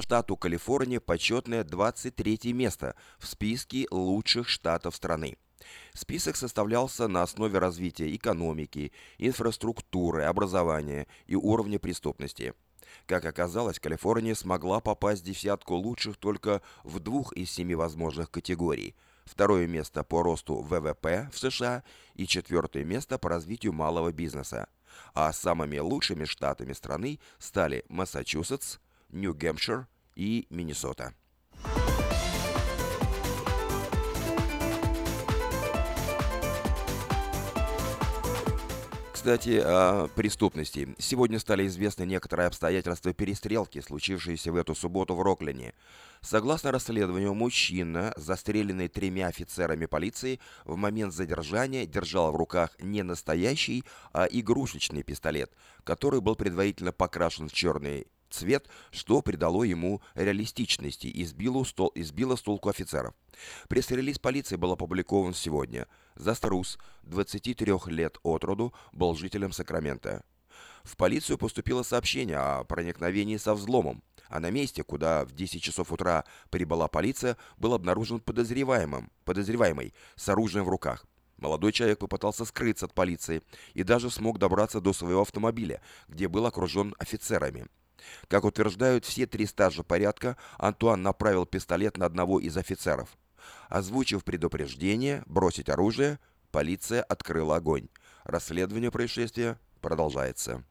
штату Калифорния почетное 23 место в списке лучших штатов страны. Список составлялся на основе развития экономики, инфраструктуры, образования и уровня преступности. Как оказалось, Калифорния смогла попасть в десятку лучших только в двух из семи возможных категорий. Второе место по росту ВВП в США и четвертое место по развитию малого бизнеса. А самыми лучшими штатами страны стали Массачусетс, Нью-Гэмпшир и Миннесота. Кстати, о преступности. Сегодня стали известны некоторые обстоятельства перестрелки, случившейся в эту субботу в Роклине. Согласно расследованию, мужчина, застреленный тремя офицерами полиции, в момент задержания держал в руках не настоящий, а игрушечный пистолет, который был предварительно покрашен в черный цвет, что придало ему реалистичности и сбило, стол, и сбило с толку офицеров. Пресс-релиз полиции был опубликован сегодня. Заструс, 23 лет от роду, был жителем Сакрамента. В полицию поступило сообщение о проникновении со взломом, а на месте, куда в 10 часов утра прибыла полиция, был обнаружен подозреваемым, подозреваемый с оружием в руках. Молодой человек попытался скрыться от полиции и даже смог добраться до своего автомобиля, где был окружен офицерами. Как утверждают все три стажа порядка, Антуан направил пистолет на одного из офицеров. Озвучив предупреждение бросить оружие, полиция открыла огонь. Расследование происшествия продолжается.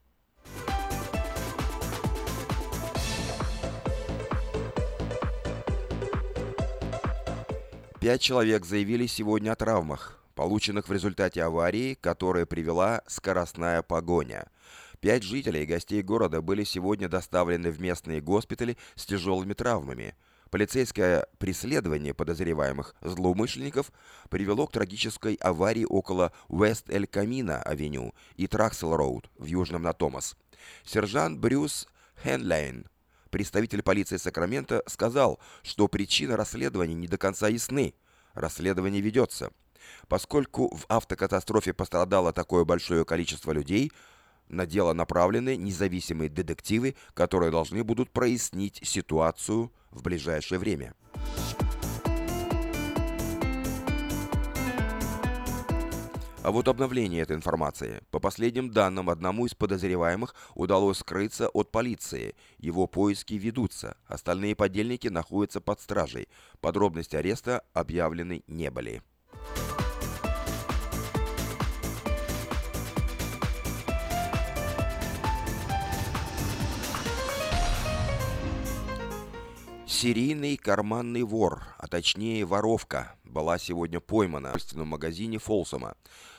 Пять человек заявили сегодня о травмах, полученных в результате аварии, которая привела скоростная погоня – Пять жителей и гостей города были сегодня доставлены в местные госпитали с тяжелыми травмами. Полицейское преследование подозреваемых злоумышленников привело к трагической аварии около Вест-Эль-Камина-авеню и Траксел-Роуд в Южном Натомас. Сержант Брюс Хенлейн, представитель полиции Сакрамента, сказал, что причина расследования не до конца ясны. Расследование ведется. Поскольку в автокатастрофе пострадало такое большое количество людей, на дело направлены независимые детективы, которые должны будут прояснить ситуацию в ближайшее время. А вот обновление этой информации. По последним данным, одному из подозреваемых удалось скрыться от полиции. Его поиски ведутся. Остальные подельники находятся под стражей. Подробности ареста объявлены не были. Серийный карманный вор, а точнее воровка, была сегодня поймана в магазине Фолсома.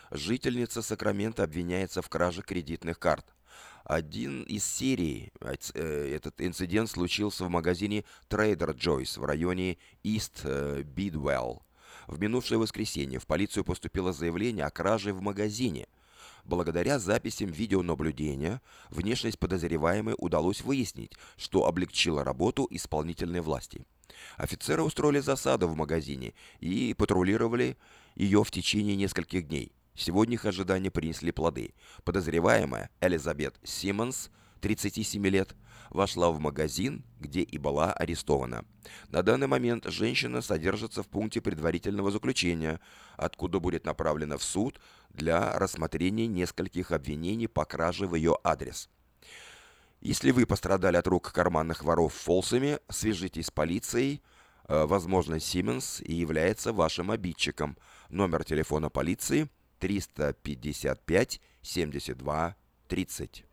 Жительница Сакрамента обвиняется в краже кредитных карт. Один из серий, э, этот инцидент случился в магазине Trader Joe's в районе East Bidwell. В минувшее воскресенье в полицию поступило заявление о краже в магазине – Благодаря записям видеонаблюдения внешность подозреваемой удалось выяснить, что облегчило работу исполнительной власти. Офицеры устроили засаду в магазине и патрулировали ее в течение нескольких дней. Сегодня их ожидания принесли плоды. Подозреваемая Элизабет Симмонс, 37 лет, вошла в магазин, где и была арестована. На данный момент женщина содержится в пункте предварительного заключения, откуда будет направлена в суд для рассмотрения нескольких обвинений по краже в ее адрес. Если вы пострадали от рук карманных воров Фолсами, свяжитесь с полицией. Э, возможно, Сименс и является вашим обидчиком. Номер телефона полиции 355 72 30.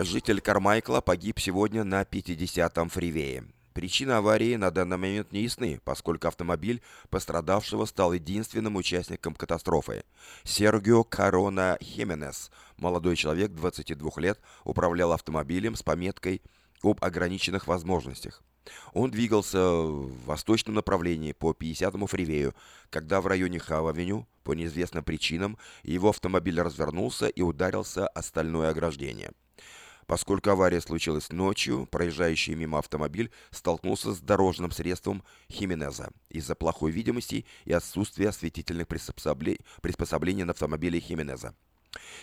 Житель Кармайкла погиб сегодня на 50-м фривее. Причина аварии на данный момент не ясны, поскольку автомобиль пострадавшего стал единственным участником катастрофы. Сергио Корона Хименес, молодой человек 22 лет, управлял автомобилем с пометкой об ограниченных возможностях. Он двигался в восточном направлении по 50-му фривею, когда в районе Хава-авеню, по неизвестным причинам, его автомобиль развернулся и ударился о стальное ограждение. Поскольку авария случилась ночью, проезжающий мимо автомобиль столкнулся с дорожным средством Хименеза из-за плохой видимости и отсутствия осветительных приспособлений на автомобиле Хименеза.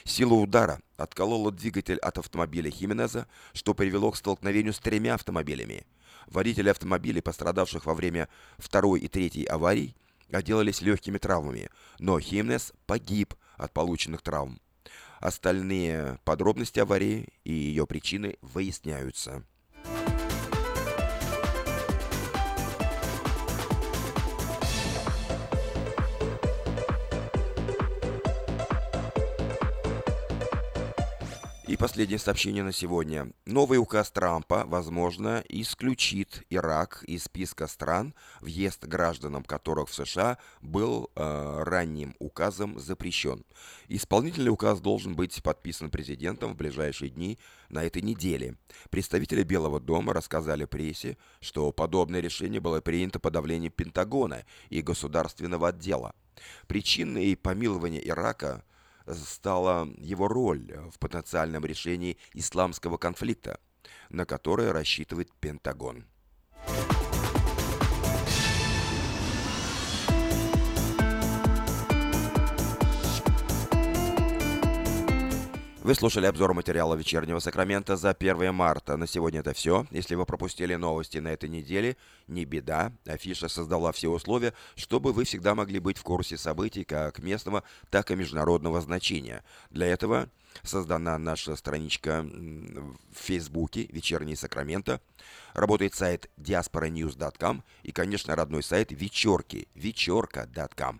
Сила удара отколола двигатель от автомобиля Хименеза, что привело к столкновению с тремя автомобилями. Водители автомобилей, пострадавших во время второй и третьей аварий, отделались легкими травмами, но Хименез погиб от полученных травм. Остальные подробности аварии и ее причины выясняются. И последнее сообщение на сегодня. Новый указ Трампа, возможно, исключит Ирак из списка стран, въезд гражданам которых в США был э, ранним указом запрещен. Исполнительный указ должен быть подписан президентом в ближайшие дни на этой неделе. Представители Белого дома рассказали прессе, что подобное решение было принято по давлению Пентагона и государственного отдела. Причиной помилования Ирака – стала его роль в потенциальном решении исламского конфликта, на которое рассчитывает Пентагон. Вы слушали обзор материала «Вечернего Сакрамента» за 1 марта. На сегодня это все. Если вы пропустили новости на этой неделе, не беда. Афиша создала все условия, чтобы вы всегда могли быть в курсе событий как местного, так и международного значения. Для этого создана наша страничка в Фейсбуке «Вечерний Сакраменто». Работает сайт diasporanews.com и, конечно, родной сайт «Вечерки» вечерка.com.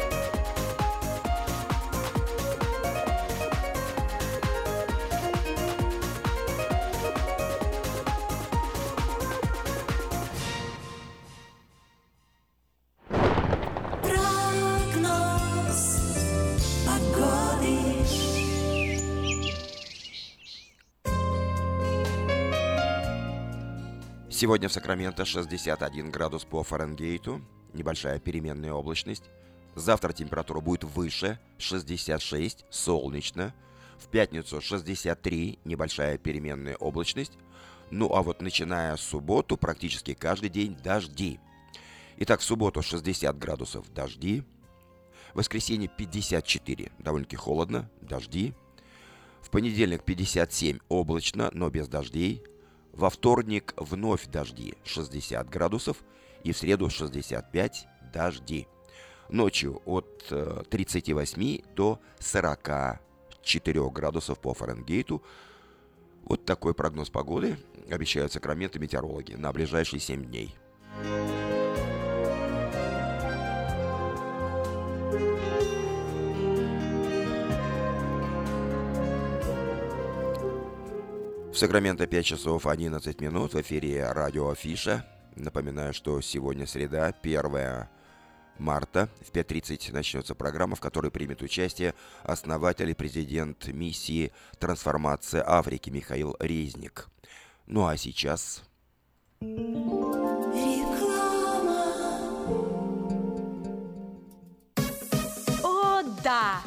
Сегодня в Сакраменто 61 градус по Фаренгейту, небольшая переменная облачность. Завтра температура будет выше, 66, солнечно. В пятницу 63, небольшая переменная облачность. Ну а вот начиная с субботу практически каждый день дожди. Итак, в субботу 60 градусов дожди. В воскресенье 54, довольно-таки холодно, дожди. В понедельник 57 облачно, но без дождей. Во вторник вновь дожди 60 градусов и в среду 65 дожди. Ночью от 38 э, до 44 градусов по Фаренгейту. Вот такой прогноз погоды обещают Сакраменто метеорологи на ближайшие 7 дней. Сакраменто 5 часов 11 минут в эфире радио Афиша. Напоминаю, что сегодня среда, 1 марта. В 5.30 начнется программа, в которой примет участие основатель и президент миссии «Трансформация Африки» Михаил Резник. Ну а сейчас... О, да!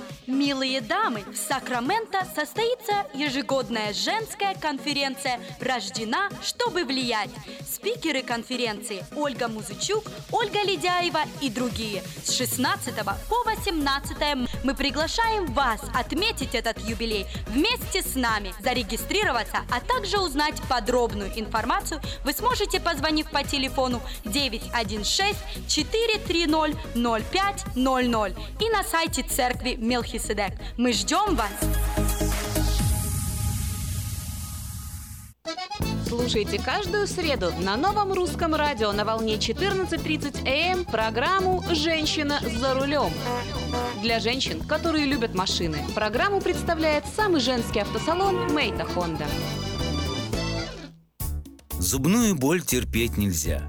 Милые дамы, в Сакраменто состоится ежегодная женская конференция «Рождена, чтобы влиять». Спикеры конференции Ольга Музычук, Ольга Ледяева и другие. С 16 по 18 мы приглашаем вас отметить этот юбилей вместе с нами, зарегистрироваться, а также узнать подробную информацию вы сможете, позвонив по телефону 916 430 0500 и на сайте церкви Мелхи Мелхиседек. Мы ждем вас! Слушайте каждую среду на новом русском радио на волне 14.30 АМ эм программу «Женщина за рулем». Для женщин, которые любят машины, программу представляет самый женский автосалон «Мейта Хонда». Зубную боль терпеть нельзя.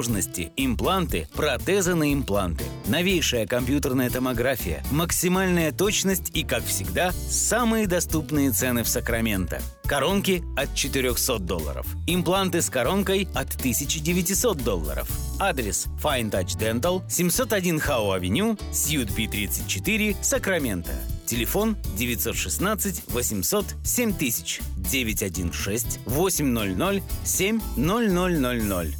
сложности, импланты, протезы на импланты, новейшая компьютерная томография, максимальная точность и, как всегда, самые доступные цены в Сакраменто. Коронки от 400 долларов. Импланты с коронкой от 1900 долларов. Адрес Fine Touch Dental, 701 Хау Авеню, Сьют Би 34, Сакраменто. Телефон 916 800 7000 916 800 7000.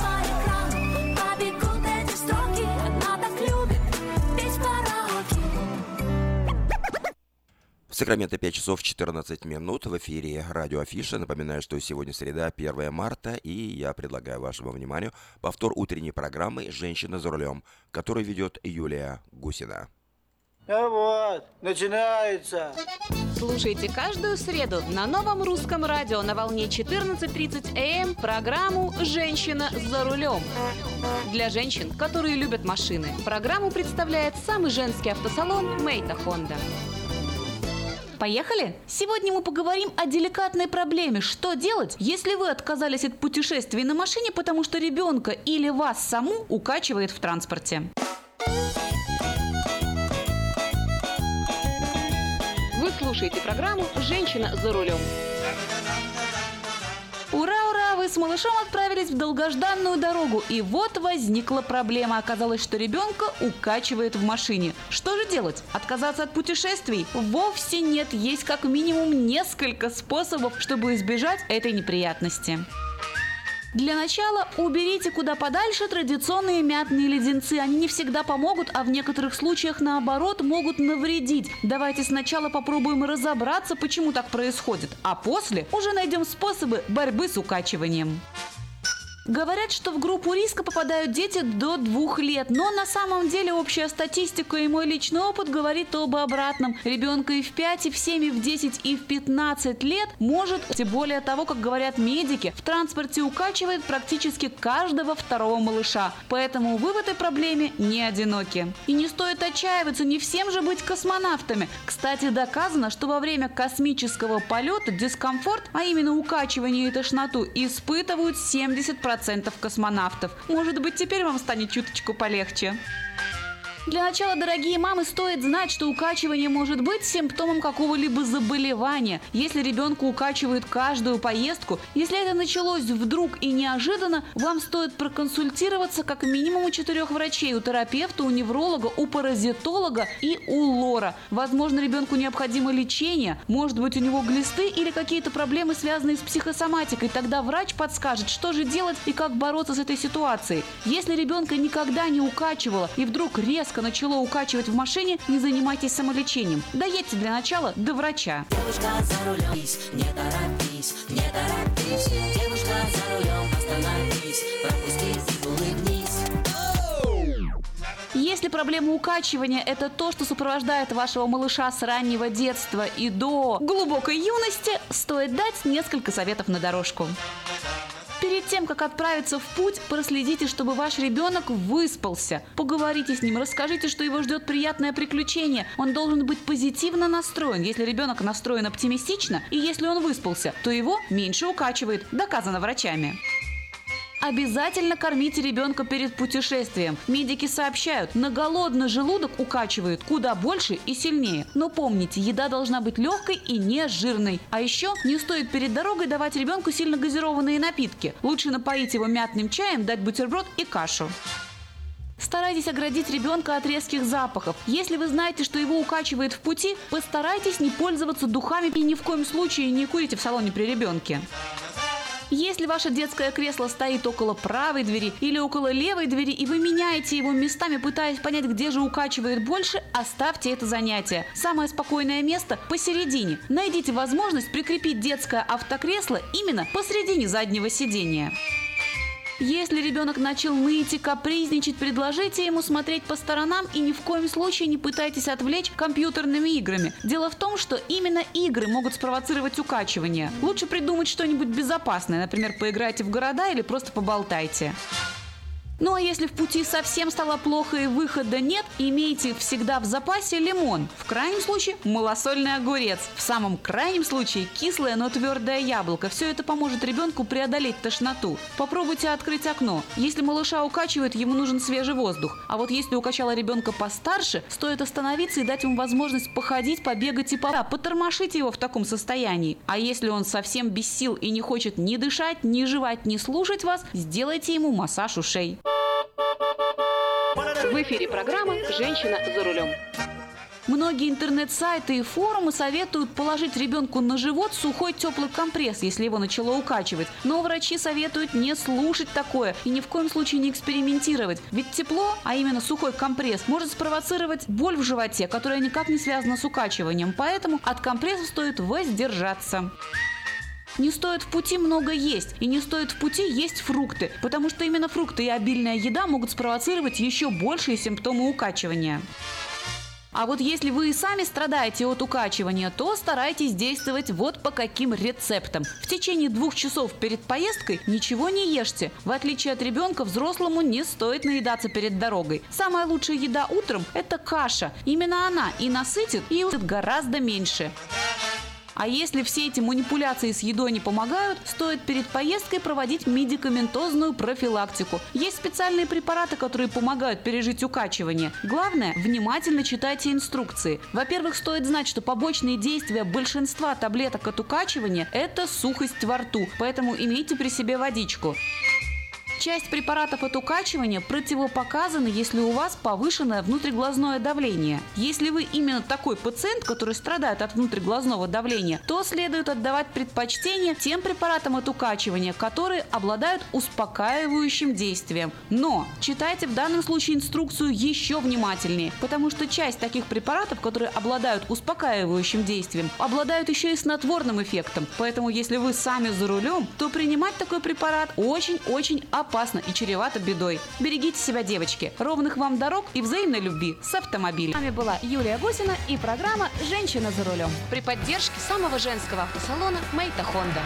В Сакраменто 5 часов 14 минут в эфире радио Афиша. Напоминаю, что сегодня среда, 1 марта, и я предлагаю вашему вниманию повтор утренней программы «Женщина за рулем», которую ведет Юлия Гусина. А вот, начинается. Слушайте каждую среду на новом русском радио на волне 14.30 АМ программу «Женщина за рулем». Для женщин, которые любят машины, программу представляет самый женский автосалон «Мейта Хонда». Поехали? Сегодня мы поговорим о деликатной проблеме. Что делать, если вы отказались от путешествий на машине, потому что ребенка или вас саму укачивает в транспорте? Вы слушаете программу «Женщина за рулем». Ура, ура! Вы с малышом отправились в долгожданную дорогу. И вот возникла проблема. Оказалось, что ребенка укачивает в машине. Что же делать? Отказаться от путешествий? Вовсе нет. Есть как минимум несколько способов, чтобы избежать этой неприятности. Для начала уберите куда подальше традиционные мятные леденцы. Они не всегда помогут, а в некоторых случаях наоборот могут навредить. Давайте сначала попробуем разобраться, почему так происходит, а после уже найдем способы борьбы с укачиванием. Говорят, что в группу риска попадают дети до двух лет, но на самом деле общая статистика и мой личный опыт говорит об обратном. Ребенка и в 5, и в 7, и в 10, и в 15 лет может, тем более того, как говорят медики, в транспорте укачивает практически каждого второго малыша. Поэтому вы в этой проблеме не одиноки. И не стоит отчаиваться, не всем же быть космонавтами. Кстати, доказано, что во время космического полета дискомфорт, а именно укачивание и тошноту, испытывают 70% космонавтов. Может быть, теперь вам станет чуточку полегче. Для начала, дорогие мамы, стоит знать, что укачивание может быть симптомом какого-либо заболевания. Если ребенка укачивает каждую поездку, если это началось вдруг и неожиданно, вам стоит проконсультироваться как минимум у четырех врачей, у терапевта, у невролога, у паразитолога и у лора. Возможно, ребенку необходимо лечение, может быть, у него глисты или какие-то проблемы, связанные с психосоматикой. Тогда врач подскажет, что же делать и как бороться с этой ситуацией. Если ребенка никогда не укачивало и вдруг резко начало укачивать в машине, не занимайтесь самолечением. Доедьте для начала до врача. Девушка за рулем, не торопись, не торопись. Девушка за рулем, остановись, пропусти улыбнись. Если проблема укачивания – это то, что сопровождает вашего малыша с раннего детства и до глубокой юности, стоит дать несколько советов на дорожку. Перед тем, как отправиться в путь, проследите, чтобы ваш ребенок выспался. Поговорите с ним, расскажите, что его ждет приятное приключение. Он должен быть позитивно настроен. Если ребенок настроен оптимистично, и если он выспался, то его меньше укачивает. Доказано врачами. Обязательно кормите ребенка перед путешествием. Медики сообщают, на голодный желудок укачивает куда больше и сильнее. Но помните, еда должна быть легкой и не жирной. А еще не стоит перед дорогой давать ребенку сильно газированные напитки. Лучше напоить его мятным чаем, дать бутерброд и кашу. Старайтесь оградить ребенка от резких запахов. Если вы знаете, что его укачивает в пути, постарайтесь не пользоваться духами и ни в коем случае не курите в салоне при ребенке. Если ваше детское кресло стоит около правой двери или около левой двери, и вы меняете его местами, пытаясь понять, где же укачивает больше, оставьте это занятие. Самое спокойное место посередине. Найдите возможность прикрепить детское автокресло именно посередине заднего сидения. Если ребенок начал ныть и капризничать, предложите ему смотреть по сторонам и ни в коем случае не пытайтесь отвлечь компьютерными играми. Дело в том, что именно игры могут спровоцировать укачивание. Лучше придумать что-нибудь безопасное, например, поиграйте в города или просто поболтайте. Ну а если в пути совсем стало плохо и выхода нет, имейте всегда в запасе лимон. В крайнем случае малосольный огурец. В самом крайнем случае кислое, но твердое яблоко. Все это поможет ребенку преодолеть тошноту. Попробуйте открыть окно. Если малыша укачивает, ему нужен свежий воздух. А вот если укачала ребенка постарше, стоит остановиться и дать ему возможность походить, побегать и по... Да, потормошите его в таком состоянии. А если он совсем без сил и не хочет ни дышать, ни жевать, ни слушать вас, сделайте ему массаж ушей. В эфире программа «Женщина за рулем». Многие интернет-сайты и форумы советуют положить ребенку на живот сухой теплый компресс, если его начало укачивать. Но врачи советуют не слушать такое и ни в коем случае не экспериментировать. Ведь тепло, а именно сухой компресс, может спровоцировать боль в животе, которая никак не связана с укачиванием. Поэтому от компресса стоит воздержаться. Не стоит в пути много есть, и не стоит в пути есть фрукты, потому что именно фрукты и обильная еда могут спровоцировать еще большие симптомы укачивания. А вот если вы и сами страдаете от укачивания, то старайтесь действовать вот по каким рецептам. В течение двух часов перед поездкой ничего не ешьте. В отличие от ребенка, взрослому не стоит наедаться перед дорогой. Самая лучшая еда утром – это каша. Именно она и насытит, и гораздо меньше. А если все эти манипуляции с едой не помогают, стоит перед поездкой проводить медикаментозную профилактику. Есть специальные препараты, которые помогают пережить укачивание. Главное, внимательно читайте инструкции. Во-первых, стоит знать, что побочные действия большинства таблеток от укачивания – это сухость во рту, поэтому имейте при себе водичку. Часть препаратов от укачивания противопоказаны, если у вас повышенное внутриглазное давление. Если вы именно такой пациент, который страдает от внутриглазного давления, то следует отдавать предпочтение тем препаратам от укачивания, которые обладают успокаивающим действием. Но читайте в данном случае инструкцию еще внимательнее, потому что часть таких препаратов, которые обладают успокаивающим действием, обладают еще и снотворным эффектом. Поэтому если вы сами за рулем, то принимать такой препарат очень-очень опасно опасно и чревато бедой. Берегите себя, девочки. Ровных вам дорог и взаимной любви с автомобилем. С вами была Юлия Гусина и программа «Женщина за рулем». При поддержке самого женского автосалона «Мейта Хонда».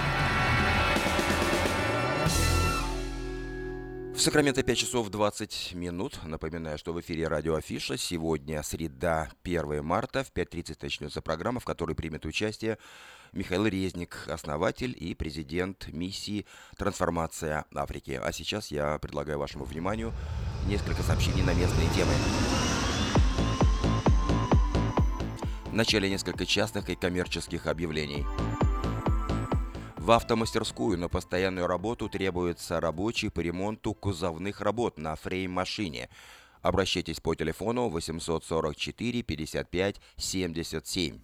В Сакраменто 5 часов 20 минут. Напоминаю, что в эфире радио Афиша. Сегодня среда, 1 марта. В 5.30 начнется программа, в которой примет участие Михаил Резник, основатель и президент миссии «Трансформация Африки». А сейчас я предлагаю вашему вниманию несколько сообщений на местные темы. В начале несколько частных и коммерческих объявлений. В автомастерскую на постоянную работу требуется рабочий по ремонту кузовных работ на фрейм-машине. Обращайтесь по телефону 844 55 77.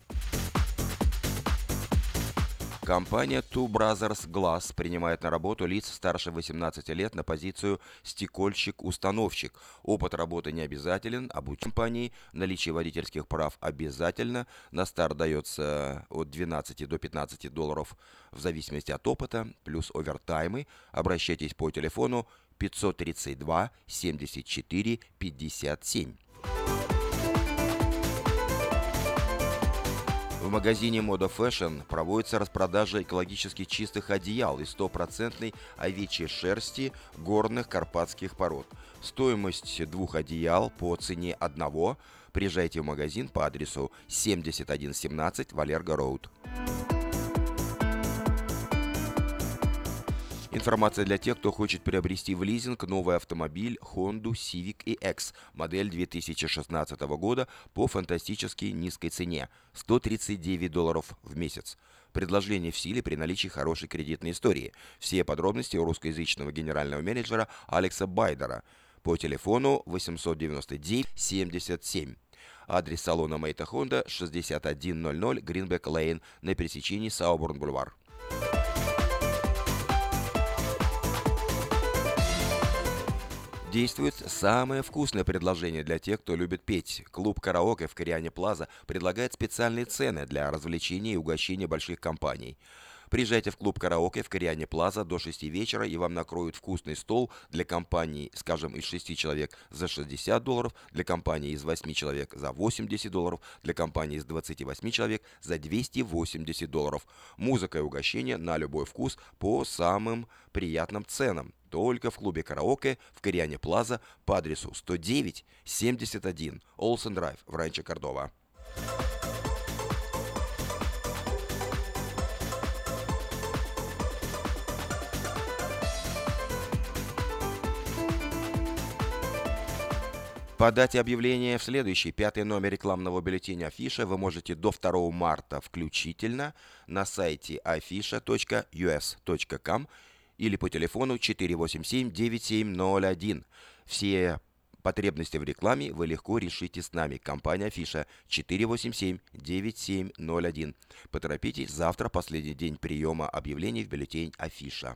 Компания Two Brothers Glass принимает на работу лиц старше 18 лет на позицию стекольщик-установщик. Опыт работы не обязателен, обучение компании, наличие водительских прав обязательно. На старт дается от 12 до 15 долларов в зависимости от опыта, плюс овертаймы. Обращайтесь по телефону 532 74 57. В магазине Мода Fashion проводится распродажа экологически чистых одеял из стопроцентной овечьей шерсти горных карпатских пород. Стоимость двух одеял по цене одного. Приезжайте в магазин по адресу 7117 Валерго Роуд. Информация для тех, кто хочет приобрести в лизинг новый автомобиль Honda Civic EX, модель 2016 года по фантастически низкой цене – 139 долларов в месяц. Предложение в силе при наличии хорошей кредитной истории. Все подробности у русскоязычного генерального менеджера Алекса Байдера по телефону 899 77. Адрес салона Мейта Honda 6100 Гринбек Лейн на пересечении Сауборн-Бульвар. Действует самое вкусное предложение для тех, кто любит петь. Клуб «Караоке» в Кориане Плаза предлагает специальные цены для развлечения и угощения больших компаний. Приезжайте в клуб «Караоке» в Кориане Плаза до 6 вечера, и вам накроют вкусный стол для компании, скажем, из 6 человек за 60 долларов, для компании из 8 человек за 80 долларов, для компании из 28 человек за 280 долларов. Музыка и угощение на любой вкус по самым приятным ценам только в клубе караоке в Кориане Плаза по адресу 109 71 Олсен Драйв в Ранчо Кордова. Подать объявление в следующий, пятый номер рекламного бюллетеня Афиша вы можете до 2 марта включительно на сайте afisha.us.com или по телефону 487-9701. Все потребности в рекламе вы легко решите с нами. Компания Афиша 487-9701. Поторопитесь, завтра последний день приема объявлений в бюллетень Афиша.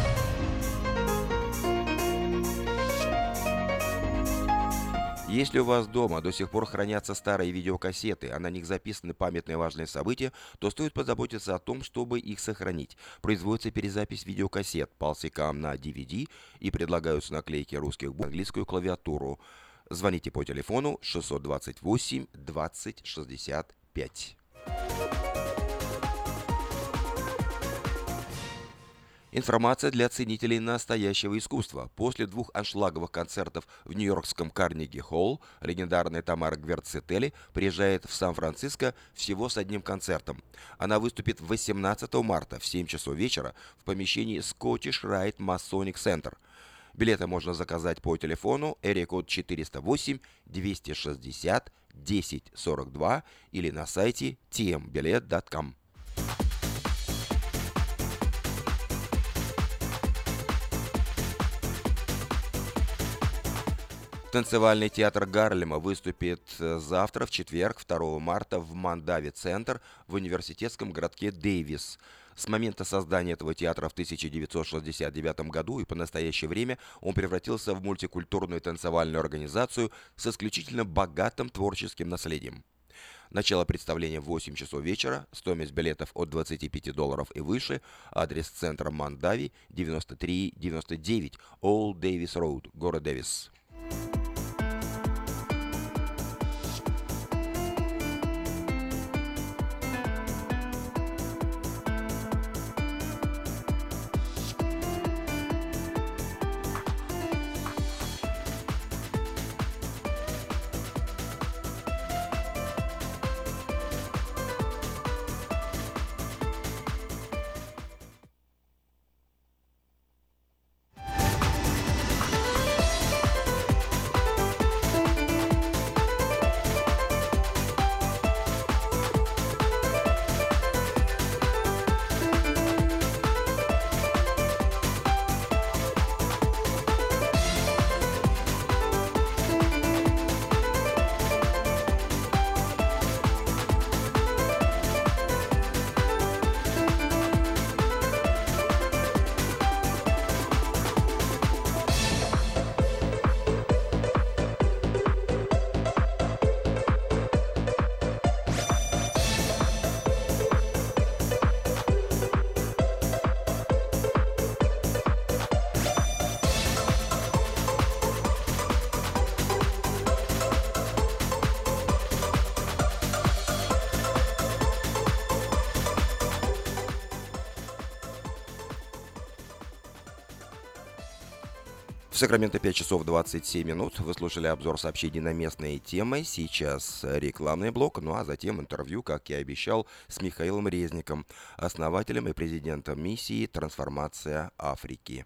Если у вас дома до сих пор хранятся старые видеокассеты, а на них записаны памятные важные события, то стоит позаботиться о том, чтобы их сохранить. Производится перезапись видеокассет полсекам на DVD и предлагаются наклейки русских букв английскую клавиатуру. Звоните по телефону 628 20 65. Информация для ценителей настоящего искусства. После двух аншлаговых концертов в нью-йоркском Карнеги-Холл легендарная Тамара Гверцетели приезжает в Сан-Франциско всего с одним концертом. Она выступит 18 марта в 7 часов вечера в помещении Scottish Rite Masonic Center. Билеты можно заказать по телефону эрикод 408 260 1042 или на сайте tmbilet.com. Танцевальный театр Гарлема выступит э, завтра, в четверг, 2 марта, в Мандави-центр в университетском городке Дэвис. С момента создания этого театра в 1969 году и по настоящее время он превратился в мультикультурную танцевальную организацию с исключительно богатым творческим наследием. Начало представления в 8 часов вечера, стоимость билетов от 25 долларов и выше, адрес центра Мандави 9399 Old Davis Road, город Дэвис. Сакраменто 5 часов 27 минут. Вы слушали обзор сообщений на местные темы. Сейчас рекламный блок, ну а затем интервью, как я обещал, с Михаилом Резником, основателем и президентом миссии «Трансформация Африки».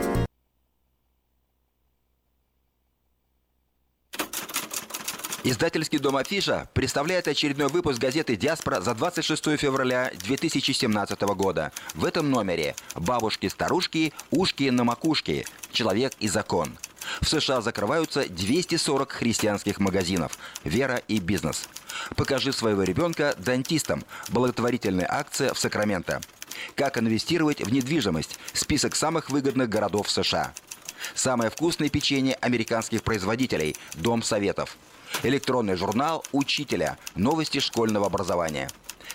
Издательский дом «Афиша» представляет очередной выпуск газеты «Диаспора» за 26 февраля 2017 года. В этом номере «Бабушки-старушки, ушки на макушке. Человек и закон». В США закрываются 240 христианских магазинов. Вера и бизнес. Покажи своего ребенка дантистам. Благотворительная акция в Сакраменто. Как инвестировать в недвижимость. Список самых выгодных городов США. Самое вкусное печенье американских производителей. Дом советов. Электронный журнал «Учителя. Новости школьного образования».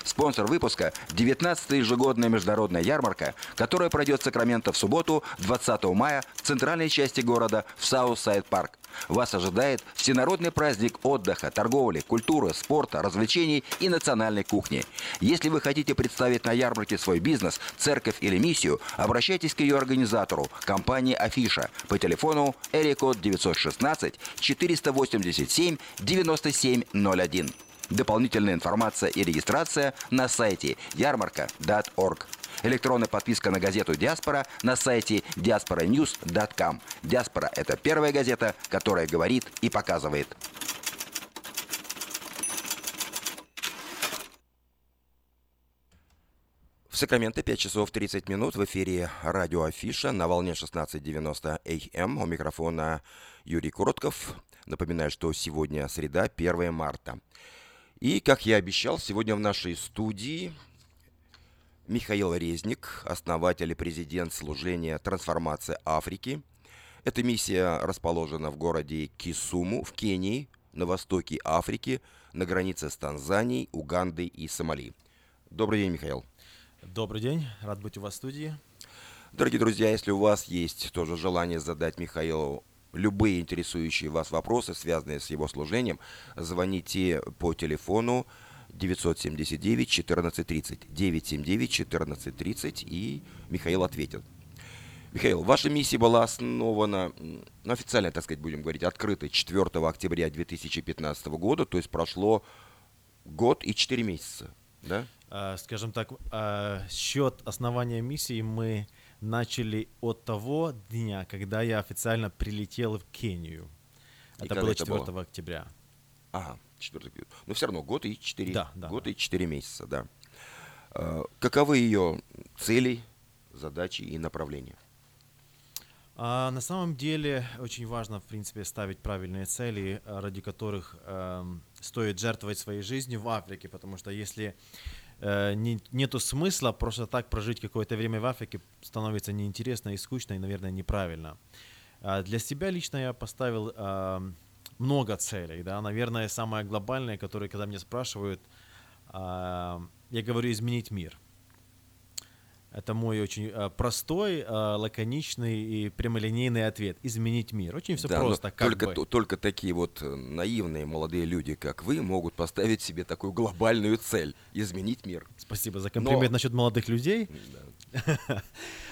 Спонсор выпуска – 19-я ежегодная международная ярмарка, которая пройдет в Сакраменто в субботу, 20 мая, в центральной части города, в Southside Park. Вас ожидает всенародный праздник отдыха, торговли, культуры, спорта, развлечений и национальной кухни. Если вы хотите представить на ярмарке свой бизнес, церковь или миссию, обращайтесь к ее организатору, компании «Афиша» по телефону Эрикод 916 487 9701. Дополнительная информация и регистрация на сайте ярмарка.org. Электронная подписка на газету «Диаспора» на сайте diasporanews.com. «Диаспора» — это первая газета, которая говорит и показывает. В Сакраменто 5 часов 30 минут в эфире радио Афиша на волне 16.90 АМ. У микрофона Юрий Коротков. Напоминаю, что сегодня среда, 1 марта. И, как я обещал, сегодня в нашей студии Михаил Резник, основатель и президент служения «Трансформация Африки». Эта миссия расположена в городе Кисуму в Кении, на востоке Африки, на границе с Танзанией, Угандой и Сомали. Добрый день, Михаил. Добрый день, рад быть у вас в студии. Дорогие друзья, если у вас есть тоже желание задать Михаилу любые интересующие вас вопросы, связанные с его служением, звоните по телефону 979 1430 979 1430 и Михаил ответит. Михаил, ваша миссия была основана, ну, официально, так сказать, будем говорить, открыта 4 октября 2015 года, то есть прошло год и 4 месяца, да? Скажем так, счет основания миссии мы начали от того дня, когда я официально прилетел в Кению. И это было 4 это было? октября. Ага, 4 октября. Но все равно год и 4, да, да, год да. и 4 месяца, да. Каковы ее цели, задачи и направления? А, на самом деле очень важно, в принципе, ставить правильные цели, ради которых э, стоит жертвовать своей жизнью в Африке, потому что если э, не, нету смысла просто так прожить какое-то время в Африке, становится неинтересно и скучно, и, наверное, неправильно. А для себя лично я поставил э, много целей, да, наверное, самое глобальное, которое, когда меня спрашивают, э, я говорю изменить мир. Это мой очень э, простой, э, лаконичный и прямолинейный ответ. Изменить мир. Очень все Да, просто. Как только, бы. только такие вот э, наивные молодые люди, как вы, могут поставить себе такую глобальную цель – изменить мир. Спасибо за комплимент Но- насчет молодых людей. А,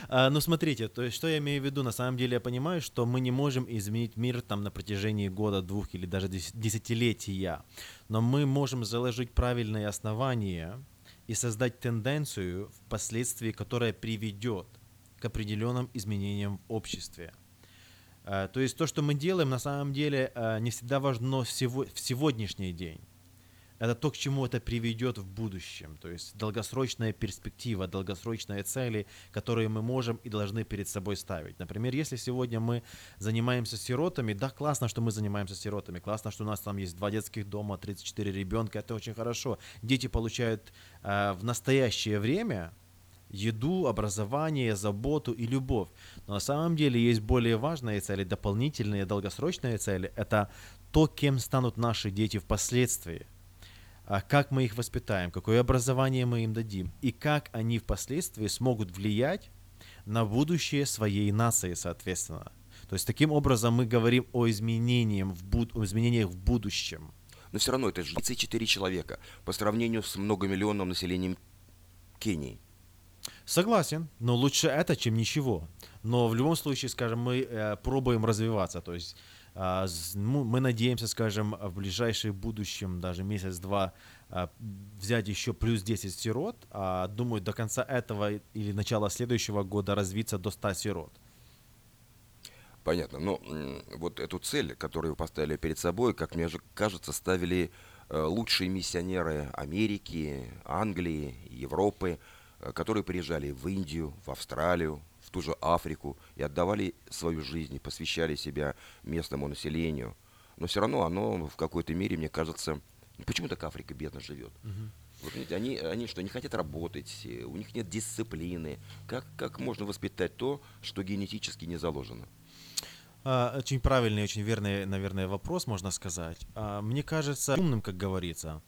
Ну, смотрите, то есть, что я имею в виду? На самом деле я понимаю, что мы не можем изменить мир там на протяжении года, двух или даже дес- десятилетия. Но мы можем заложить правильные основания и создать тенденцию, впоследствии которая приведет к определенным изменениям в обществе. Э, То есть то, что мы делаем, на самом деле э, не всегда важно в сегодняшний день. Это то, к чему это приведет в будущем. То есть долгосрочная перспектива, долгосрочные цели, которые мы можем и должны перед собой ставить. Например, если сегодня мы занимаемся сиротами, да, классно, что мы занимаемся сиротами, классно, что у нас там есть два детских дома, 34 ребенка, это очень хорошо. Дети получают э, в настоящее время еду, образование, заботу и любовь. Но на самом деле есть более важные цели, дополнительные долгосрочные цели. Это то, кем станут наши дети впоследствии. А как мы их воспитаем, какое образование мы им дадим, и как они впоследствии смогут влиять на будущее своей нации, соответственно. То есть таким образом мы говорим о, изменениях в, буд- о изменениях в будущем. Но все равно это же 34 человека по сравнению с многомиллионным населением Кении. Согласен, но лучше это, чем ничего. Но в любом случае, скажем, мы э, пробуем развиваться. То есть мы надеемся, скажем, в ближайшем будущем, даже месяц-два, а, взять еще плюс 10 сирот. А, думаю, до конца этого или начала следующего года развиться до 100 сирот. Понятно. Но м, вот эту цель, которую вы поставили перед собой, как мне же кажется, ставили э, лучшие миссионеры Америки, Англии, Европы, э, которые приезжали в Индию, в Австралию, ту же Африку и отдавали свою жизнь, посвящали себя местному населению. Но все равно оно в какой-то мере, мне кажется, почему так Африка бедно живет? Вот видите, они, они что, не хотят работать, э, у них нет дисциплины. Как, как можно воспитать то, что генетически не заложено? А, Очень правильный, очень верный, наверное, вопрос, можно сказать. А, Мне кажется, умным, как говорится.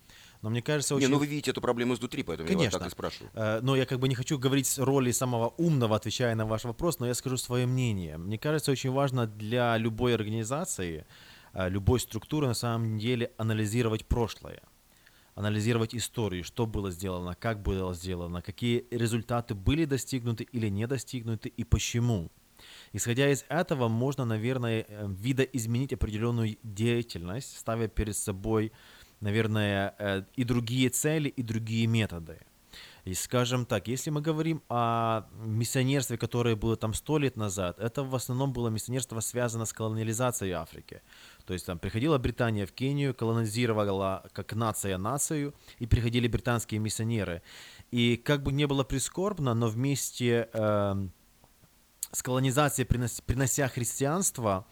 Но мне кажется, Не, очень... ну вы видите эту проблему изнутри, поэтому я Конечно. вас так и спрашиваю. Э, Но я как бы не хочу говорить с роли самого умного, отвечая на ваш вопрос, но я скажу свое мнение. Мне кажется, очень важно для любой организации, э, любой структуры на самом деле анализировать прошлое. Анализировать историю, что было сделано, как было сделано, какие результаты были достигнуты или не достигнуты и почему. Исходя из этого, можно, наверное, э, видоизменить определенную деятельность, ставя перед собой, наверное, э, и другие цели, и другие методы. И скажем так, если мы говорим о миссионерстве, которое было там сто лет назад, это в основном было миссионерство связано с колониализацией Африки. То есть там приходила Британия в Кению, колонизировала как нация нацию, и приходили британские миссионеры. И как бы не было прискорбно, но вместе эм, с колонизацией, принос- принося христианство,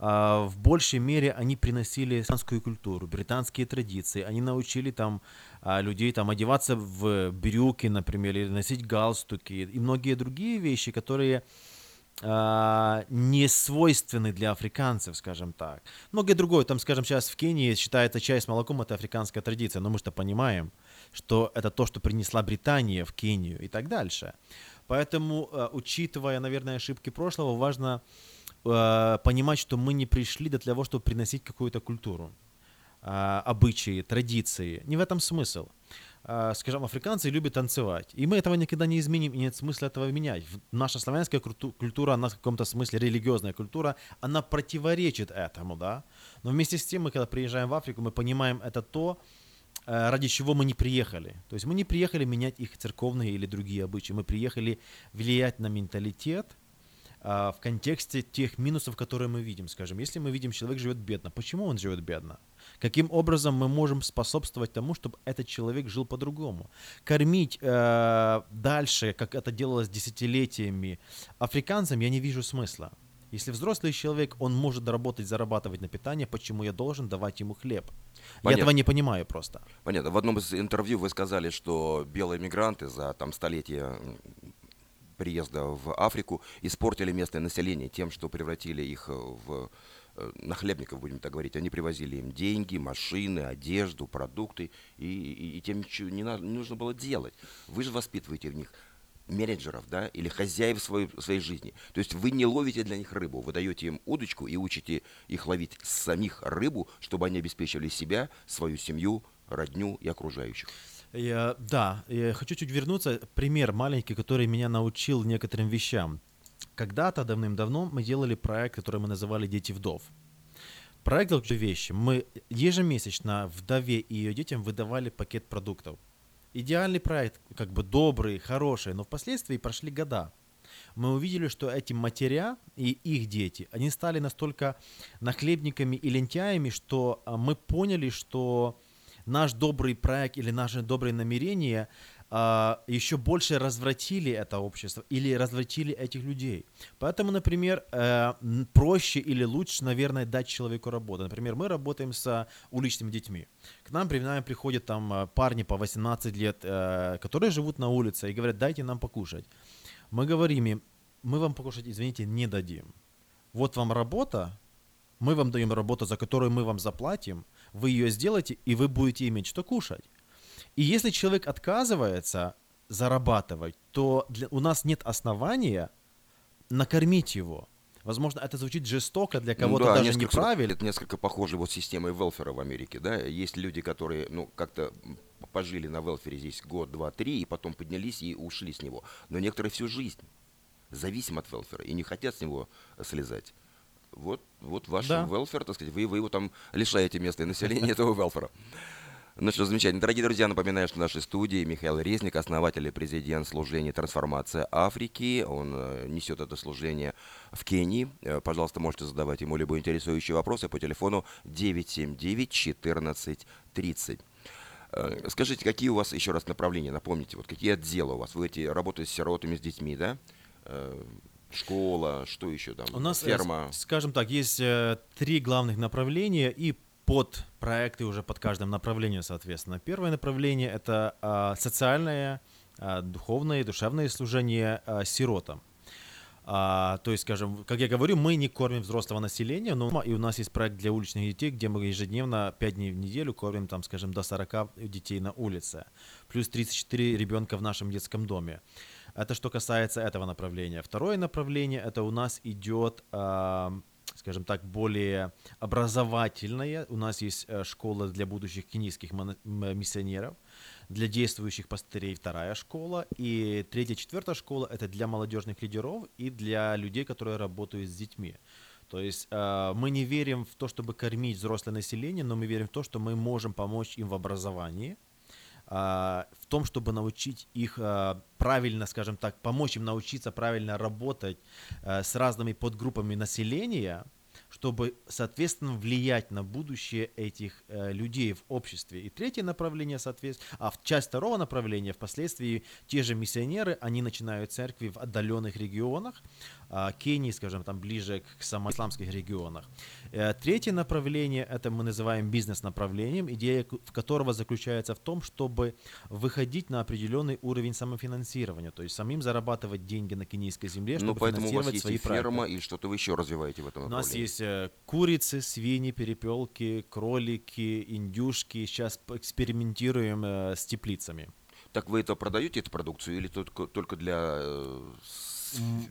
а, в большей мере они приносили британскую культуру, британские традиции. Они научили там а, людей там одеваться в брюки, например, или носить галстуки и многие другие вещи, которые а, не свойственны для африканцев, скажем так. Многое другое, там, скажем, сейчас в Кении считается чай с молоком, это африканская традиция, но мы что понимаем, что это то, что принесла Британия в Кению и так дальше. Поэтому, э, учитывая, наверное, ошибки прошлого, важно э, понимать, что мы не пришли для того, чтобы приносить какую-то культуру, э, обычаи, традиции. Не в этом смысл. Скажем, африканцы любят танцевать, и мы этого никогда не изменим, и нет смысла этого менять. Наша славянская культура, она в каком-то смысле религиозная культура, она противоречит этому, да. Но вместе с тем, мы когда приезжаем в Африку, мы понимаем, это то, ради чего мы не приехали. То есть мы не приехали менять их церковные или другие обычаи, мы приехали влиять на менталитет а, в контексте тех минусов, которые мы видим. Скажем, если мы видим, человек живет бедно, почему он живет бедно? Каким образом мы можем способствовать тому, чтобы этот человек жил по-другому? Кормить э, дальше, как это делалось десятилетиями, африканцам я не вижу смысла. Если взрослый человек, он может доработать, зарабатывать на питание, почему я должен давать ему хлеб? Я Понятно. этого не понимаю просто. Понятно. В одном из интервью вы сказали, что белые мигранты за там столетия приезда в Африку испортили местное население тем, что превратили их э, в э, нахлебников, будем так говорить. Они привозили им деньги, машины, одежду, продукты, и, и- и тем ничего не, надо- не нужно было делать. Вы же воспитываете в них менеджеров, да, или хозяев своей, своей жизни. То есть вы не ловите для них рыбу, вы даете им удочку и учите их ловить самих рыбу, чтобы они обеспечивали себя, свою семью, родню и окружающих. Я, да, я хочу чуть вернуться. Пример маленький, который меня научил некоторым вещам. Когда-то давным-давно мы делали проект, который мы называли «Дети вдов». Проект был вещи. Мы ежемесячно вдове и ее детям выдавали пакет продуктов. Идеальный проект, как бы добрый, хороший, но впоследствии прошли года. Мы увидели, что эти матеря и их дети, они стали настолько нахлебниками и лентяями, что а, мы поняли, что наш добрый проект или наши добрые намерения а, еще больше развратили это общество или развратили этих людей. Поэтому, например, э, проще или лучше, наверное, дать человеку работу. Например, мы работаем с уличными детьми. К нам временами приходят там э, парни по 18 лет, э, которые живут на улице и говорят, дайте нам покушать. Мы говорим им, мы вам покушать, извините, не дадим. Вот вам работа, мы вам даем работу, за которую мы вам заплатим, вы ее сделаете, и вы будете иметь что кушать. И если человек отказывается зарабатывать, то для, у нас нет основания накормить его. Возможно, это звучит жестоко для кого-то ну, да, даже несколько, неправильно. Это несколько похоже вот системой велфера в Америке, да. Есть люди, которые, ну, как-то пожили на велфере здесь год, два, три, и потом поднялись и ушли с него. Но некоторые всю жизнь зависим от велфера и не хотят с него слезать. Вот, вот ваш да. велфер, так сказать, вы, вы его там лишаете местное население этого велфера. Ну что, замечательно. Дорогие друзья, напоминаю, что в нашей студии Михаил Резник, основатель и президент служения «Трансформация Африки». Он э, несет это служение в Кении. Э, пожалуйста, можете задавать ему любые интересующие вопросы по телефону 979-1430. Э, скажите, какие у вас, еще раз, направления, напомните, вот какие отделы у вас? Вы эти работаете с сиротами, с детьми, да? Школа, что еще там? У нас, ферма. Скажем так, есть три главных направления и под проекты уже под каждым направлением, соответственно. Первое направление это а, социальное, а, духовное, душевное служение а, сиротам. А, то есть, скажем, как я говорю, мы не кормим взрослого населения, но и у нас есть проект для уличных детей, где мы ежедневно 5 дней в неделю кормим, там, скажем, до 40 детей на улице, плюс 34 ребенка в нашем детском доме. Это что касается этого направления. Второе направление, это у нас идет а, скажем так, более образовательная. У нас есть э, школа для будущих кенийских миссионеров, для действующих пастырей вторая школа, и третья, четвертая школа – это для молодежных лидеров и для людей, которые работают с детьми. То есть э, мы не верим в то, чтобы кормить взрослое население, но мы верим в то, что мы можем помочь им в образовании – в том, чтобы научить их а, правильно, скажем так, помочь им научиться правильно работать а, с разными подгруппами населения, чтобы, соответственно, влиять на будущее этих э, людей в обществе. И третье направление, соответственно, а в часть второго направления, впоследствии те же миссионеры, они начинают церкви в отдаленных регионах, э, Кении, скажем, там ближе к самоисламских регионах. Э, третье направление, это мы называем бизнес-направлением, идея в которого заключается в том, чтобы выходить на определенный уровень самофинансирования, то есть самим зарабатывать деньги на кенийской земле, ну, чтобы ну, поэтому финансировать у вас есть свои и ферма, проекты. и что-то вы еще развиваете в этом У нас направлении. есть э, курицы, свиньи, перепелки, кролики, индюшки. Сейчас экспериментируем э, с теплицами. Так вы это продаете, эту продукцию, или только, только для э,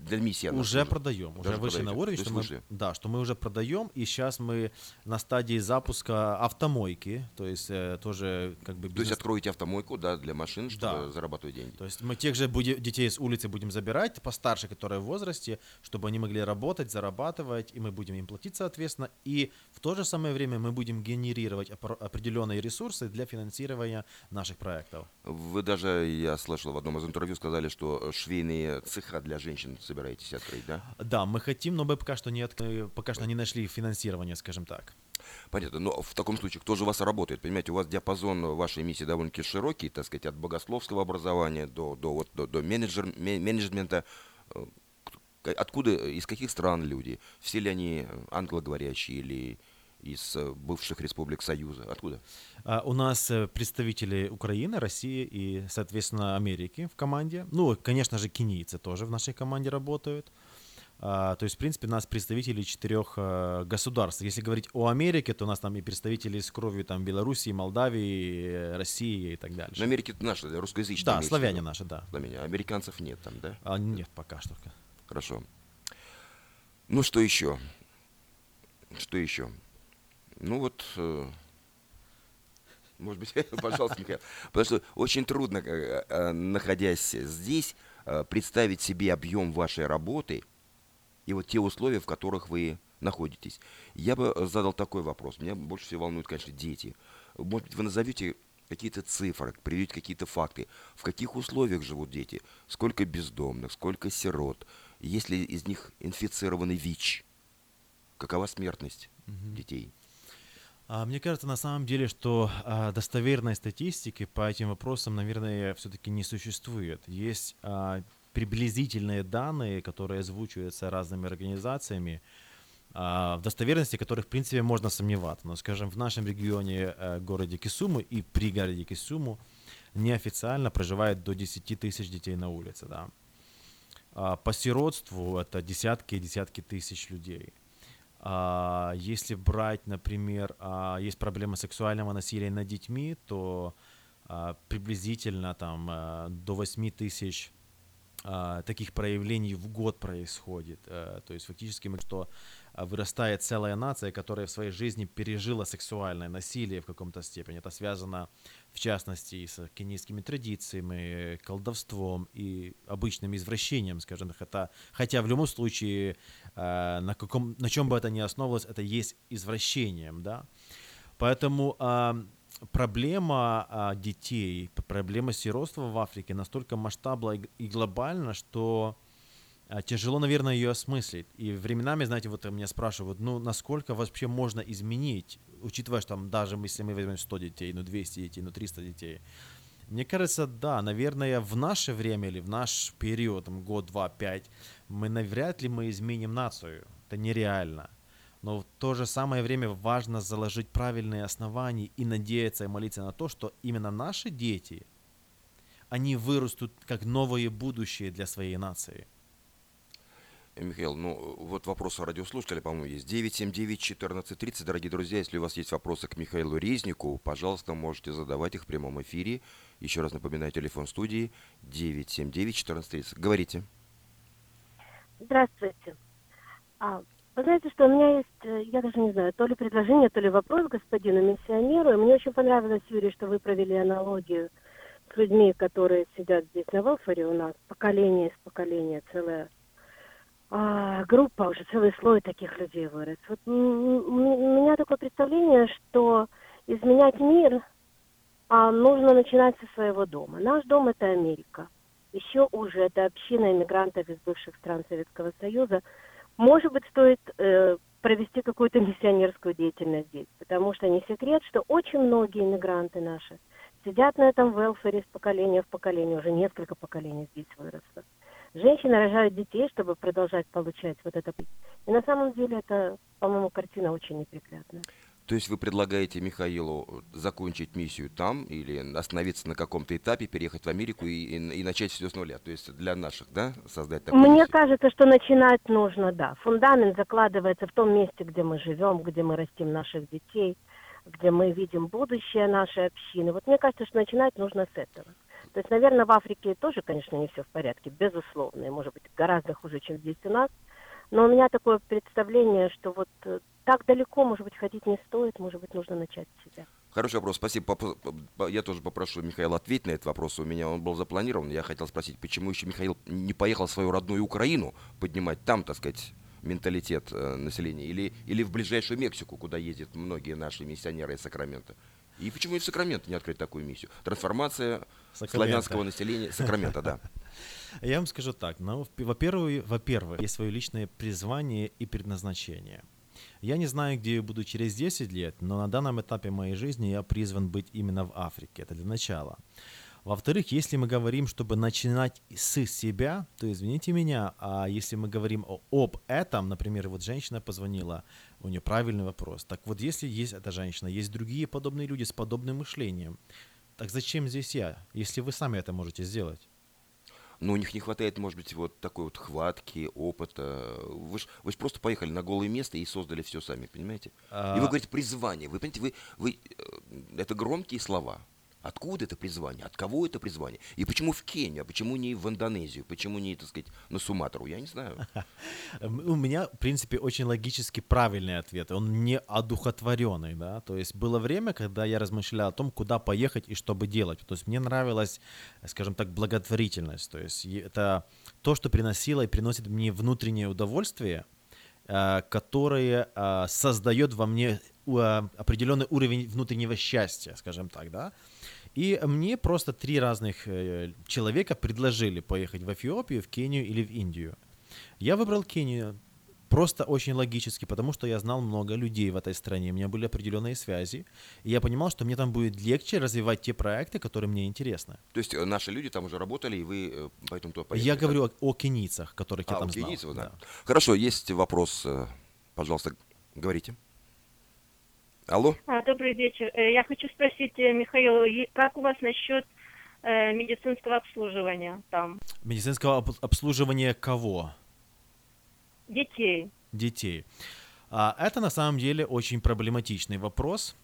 для миссии Уже служит? продаем, уже Даже вышли на уровень, То что мы, да, что мы уже продаем, и сейчас мы на стадии запуска автомойки, то есть э, тоже как бы То есть бизнес. откроете автомойку, да, для машин, чтобы Да. зарабатывать деньги. То есть мы тех же буди- детей с улицы будем забирать, постарше, которые в возрасте, чтобы они могли работать, зарабатывать, и мы будем им платить, соответственно. И в то же самое время мы будем генерировать определенные ресурсы для финансирования наших проектов. Вы даже, я слышал в одном из интервью, сказали, что швейные цеха для женщин собираетесь открыть, да? Да, мы хотим, но мы пока что не, отк- пока что не нашли финансирование, скажем так. Понятно. Но в таком случае, кто же у вас работает? Понимаете, у вас диапазон вашей миссии довольно-таки широкий, так сказать, от богословского образования до, до, вот, до, до менеджер, ме- менеджмента. Э, Откуда, из каких стран люди? Все ли они англоговорящие или из э, бывших республик Союза? Откуда? А, У нас э, представители Украины, России и, соответственно, Америки в команде. Ну, конечно же, кенийцы тоже в нашей команде работают. А, то есть, в принципе, у нас представители четырех а, государств. Если говорить о Америке, то у нас там и представители с кровью там Белоруссии, Молдавии, России и так далее. Но Америки это наши, да, русскоязычные. Да, славяне наши, да. Славяне. Американцев нет там, да? А, нет, пока что. Хорошо. Ну, что еще? Что еще? Ну вот, э, может быть, пожалуйста, Михаил. Потому что очень трудно, э, э, находясь здесь, представить себе объем вашей работы и вот те условия, в которых вы находитесь. Я бы задал такой вопрос. Меня больше всего волнуют, конечно, дети. Может быть, вы назовете какие-то цифры, приведете какие-то факты. В каких условиях живут дети? Сколько бездомных, сколько сирот? Есть ли из них инфицированный ВИЧ? Какова смертность угу. детей? А, мне кажется, на самом деле, что а, достоверной статистики по этим вопросам, наверное, все-таки не существует. Есть а, приблизительные данные, которые озвучиваются разными организациями, в достоверности которых, в принципе, можно сомневаться. Но, скажем, в нашем регионе, а, городе Кисуму и при городе Кисуму неофициально проживает до 10 тысяч детей на улице. Да. По сиротству это десятки и десятки тысяч людей. А, если брать, например, а, есть проблема сексуального насилия над детьми, то а, приблизительно там до 8 тысяч таких проявлений в год происходит. Э, то есть фактически мы что вырастает целая нация, которая в своей жизни пережила сексуальное насилие в каком-то степени. Это связано, в частности, с кенийскими традициями, колдовством и обычным извращением, скажем так. Это, хотя в любом случае, э, на, каком, на чем бы это ни основывалось, это есть извращением, да. Поэтому э, проблема детей, проблема сиротства в Африке настолько масштабна и, глобальна, что а, тяжело, наверное, ее осмыслить. И временами, знаете, вот меня спрашивают, ну, насколько вообще можно изменить, учитывая, что там даже если мы возьмем 100 детей, ну, 200 детей, ну, 300 детей. Мне кажется, да, наверное, в наше время или в наш период, там, год, два, пять, мы навряд ли мы изменим нацию. Это нереально. Но в то же самое время важно заложить правильные основания и надеяться и молиться на то, что именно наши дети, они вырастут как новое будущее для своей нации. Михаил, ну вот вопрос у радиослушателя, по-моему, есть. 979-1430. Дорогие друзья, если у вас есть вопросы к Михаилу Резнику, пожалуйста, можете задавать их в прямом эфире. Еще раз напоминаю, телефон студии 979-1430. Говорите. Здравствуйте. А, вы знаете, что у меня есть, э, я даже не знаю, то ли предложение, то ли вопрос господину миссионеру. Мне очень понравилось, Юрий, что вы провели аналогию с людьми, которые сидят здесь на Велфоре у нас, поколение из поколения, целое а, группа, уже целый слой таких людей вырос. Вот у меня такое представление, что изменять мир а, нужно начинать со своего дома. Наш дом – это Америка. Еще уже это община иммигрантов из бывших стран Советского Союза. Может быть, стоит э, провести какую-то миссионерскую деятельность здесь, потому что не секрет, что очень многие иммигранты наши сидят на этом велфере с поколения в поколение, уже несколько поколений здесь выросло. Женщины рожают детей, чтобы продолжать получать вот это. И на самом деле это, по-моему, картина очень неприглядная. То есть вы предлагаете Михаилу закончить миссию там или остановиться на каком-то этапе, переехать в Америку и, и, и начать все с нуля? То есть для наших, да, создать такую Мне миссию? кажется, что начинать нужно, да. Фундамент закладывается в том месте, где мы живем, где мы растим наших детей, где мы видим будущее нашей общины. Вот мне кажется, что начинать нужно с этого. То есть, наверное, в Африке тоже, конечно, не все в порядке, безусловно, и, может быть, гораздо хуже, чем здесь у нас. Но у меня такое представление, что вот э, так далеко, может быть, ходить не стоит, может быть, нужно начать с себя. Хороший вопрос, спасибо. Я тоже попрошу Михаила ответить на этот вопрос. У меня он был запланирован. Я хотел спросить, почему еще Михаил не поехал в свою родную Украину поднимать там, так сказать, менталитет э, населения, или, или в ближайшую Мексику, куда ездят многие наши миссионеры из Сакрамента. И почему и в Сакраменто не открыть такую миссию? Трансформация Сакрамента. славянского населения Сакрамента, да. Я вам скажу так. Ну, во-первых, во-первых, есть свое личное призвание и предназначение. Я не знаю, где я буду через 10 лет, но на данном этапе моей жизни я призван быть именно в Африке. Это для начала. Во-вторых, если мы говорим, чтобы начинать с себя, то извините меня, а если мы говорим об этом, например, вот женщина позвонила, у нее правильный вопрос. Так вот, если есть эта женщина, есть другие подобные люди с подобным мышлением, так зачем здесь я, если вы сами это можете сделать? но у них не хватает, может быть, вот такой вот хватки, опыта. Вы же вы ж просто поехали на голое место и создали все сами, понимаете? И вы А. говорите призвание. Вы понимаете, вы, вы, э, это громкие слова. Откуда это призвание? От кого это призвание? И почему в Кению? А почему не в Индонезию? Почему не, так сказать, на Суматру? Я не знаю. У меня, в принципе, очень логически правильный ответ. Он не одухотворенный, да. То есть было время, когда я размышлял о том, куда поехать и что бы делать. То есть мне нравилась, скажем так, благотворительность. То есть это то, что приносило и приносит мне внутреннее удовольствие, э, которое э, создает во мне э, определенный уровень внутреннего счастья, скажем так, да. И мне просто три разных э, человека предложили поехать в Эфиопию, в Кению или в Индию. Я выбрал Кению просто очень логически, потому что я знал много людей в этой стране, у меня были определенные связи, и я понимал, что мне там будет легче развивать те проекты, которые мне интересны. То есть э, наши люди там уже работали, и вы э, поэтому туда поехали? я так? говорю о, о кенийцах, которых я А, там у знал. да. да. Хорошо, есть вопрос, пожалуйста, говорите. Алло? А, Добрый вечер. Э, Я хочу спросить, э, Михаил, как у вас насчет э, медицинского обслуживания там Медицинского об- обслуживания кого? детей? детей. А, Это на самом деле очень проблематичный вопрос.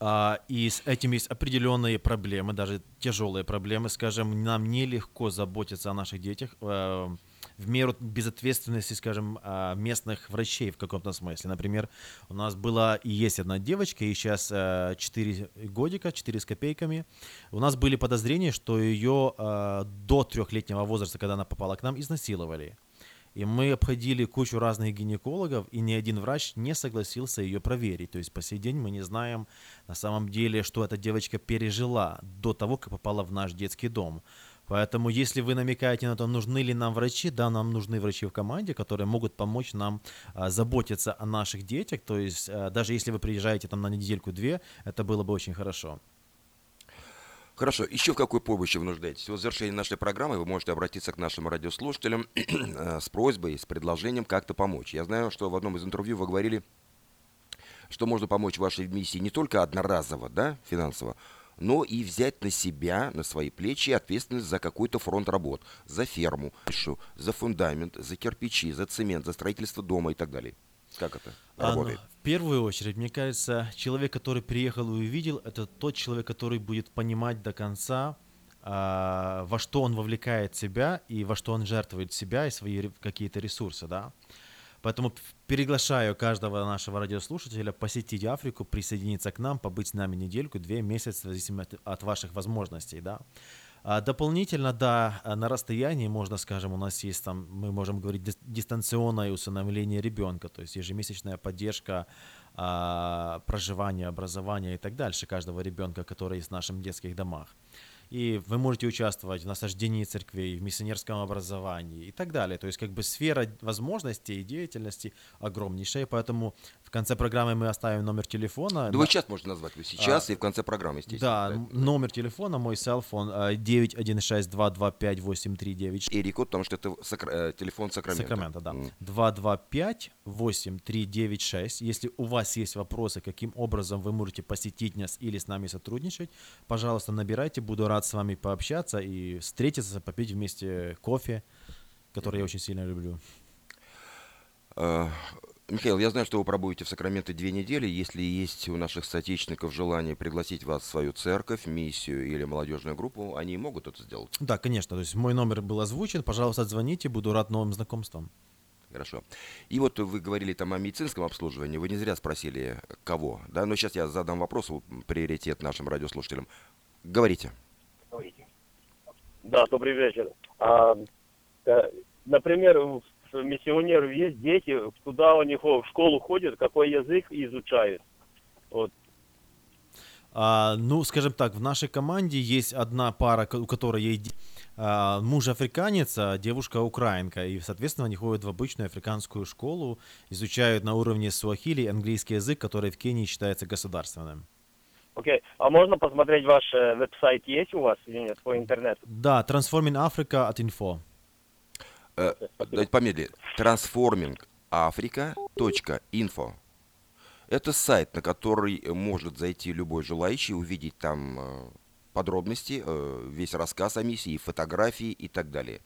А, И с этим есть определенные проблемы, даже тяжелые проблемы. Скажем, нам нелегко заботиться о наших детях в меру безответственности, скажем, а, местных врачей в каком-то смысле. Например, у нас была и есть одна девочка, ей сейчас 4 годика, 4 с копейками. У нас были подозрения, что ее э, до трехлетнего возраста, когда она попала к нам, изнасиловали. И мы обходили кучу разных гинекологов, и ни один врач не согласился ее проверить. То есть по сей день мы не знаем на самом деле, что эта девочка пережила до того, как попала в наш детский дом. Поэтому, если вы намекаете на то, нужны ли нам врачи, да, нам нужны врачи в команде, которые могут помочь нам а, заботиться о наших детях. То есть, а, даже если вы приезжаете там на недельку-две, это было бы очень хорошо. Хорошо, еще в какой помощи вы нуждаетесь? В завершении нашей программы вы можете обратиться к нашим радиослушателям э, с просьбой, с предложением как-то помочь. Я знаю, что в одном из интервью вы говорили, что можно помочь вашей миссии не только одноразово, да, финансово, но и взять на себя, на свои плечи ответственность за какой-то фронт работ, за ферму, за фундамент, за кирпичи, за цемент, за строительство дома и так далее. Как это работает? в первую очередь, мне кажется, человек, который приехал и увидел, это тот человек, который будет понимать до конца, а, во что он вовлекает себя и во что он жертвует себя и свои какие-то ресурсы, да. Поэтому п- приглашаю каждого нашего радиослушателя посетить Африку, присоединиться к нам, побыть с нами недельку, две месяца, в зависимости от, ваших возможностей, да. А дополнительно, да, а, на расстоянии можно, скажем, у нас есть там, мы можем говорить, дис- дистанционное усыновление ребенка, то есть ежемесячная поддержка а, проживания, образования и так дальше каждого ребенка, который есть в наших детских домах. И вы можете участвовать в насаждении церквей, в миссионерском образовании и так далее. То есть как бы сфера возможностей и деятельности огромнейшая, поэтому в конце программы мы оставим номер телефона. Да вы сейчас можете назвать, вы сейчас А, и в конце программы, естественно. Да, м- номер телефона, мой селфон э, 916-225-8396. И рекорд, потому что это сакра- э, телефон Сакрамента. Сакрамента, да. М. 225-8396. Если у вас есть вопросы, каким образом вы можете посетить нас или с нами сотрудничать, пожалуйста, набирайте, буду рад с вами пообщаться и встретиться, попить вместе кофе, который я очень сильно люблю. Э, Михаил, я знаю, что вы пробудете в Сакраменто две недели. Если есть у наших соотечественников желание пригласить вас в свою церковь, миссию или молодежную группу, они могут это сделать. Да, конечно, то есть мой номер был озвучен, пожалуйста, звоните, буду рад новым знакомствам. Хорошо. И вот вы говорили там о медицинском обслуживании. Вы не зря спросили, кого. Да, но сейчас я задам вопрос, приоритет нашим радиослушателям. Говорите. Да, добрый вечер. А, э, например, миссионеров есть дети, туда у них в школу ходят, какой язык изучают. Вот. А, ну, скажем так, в нашей команде есть одна пара, у которой есть а, муж африканец, а девушка украинка. И, соответственно, они ходят в обычную африканскую школу, изучают на уровне суахили английский язык, который в Кении считается государственным. Окей. А можно посмотреть ваш э, веб-сайт есть у вас или нет по интернету? Да, Transforming Africa от Info. Э, давайте помедленнее. transformingafrica.info Это сайт, на который может зайти любой желающий, увидеть там э, подробности, э, весь рассказ о миссии, фотографии и так далее.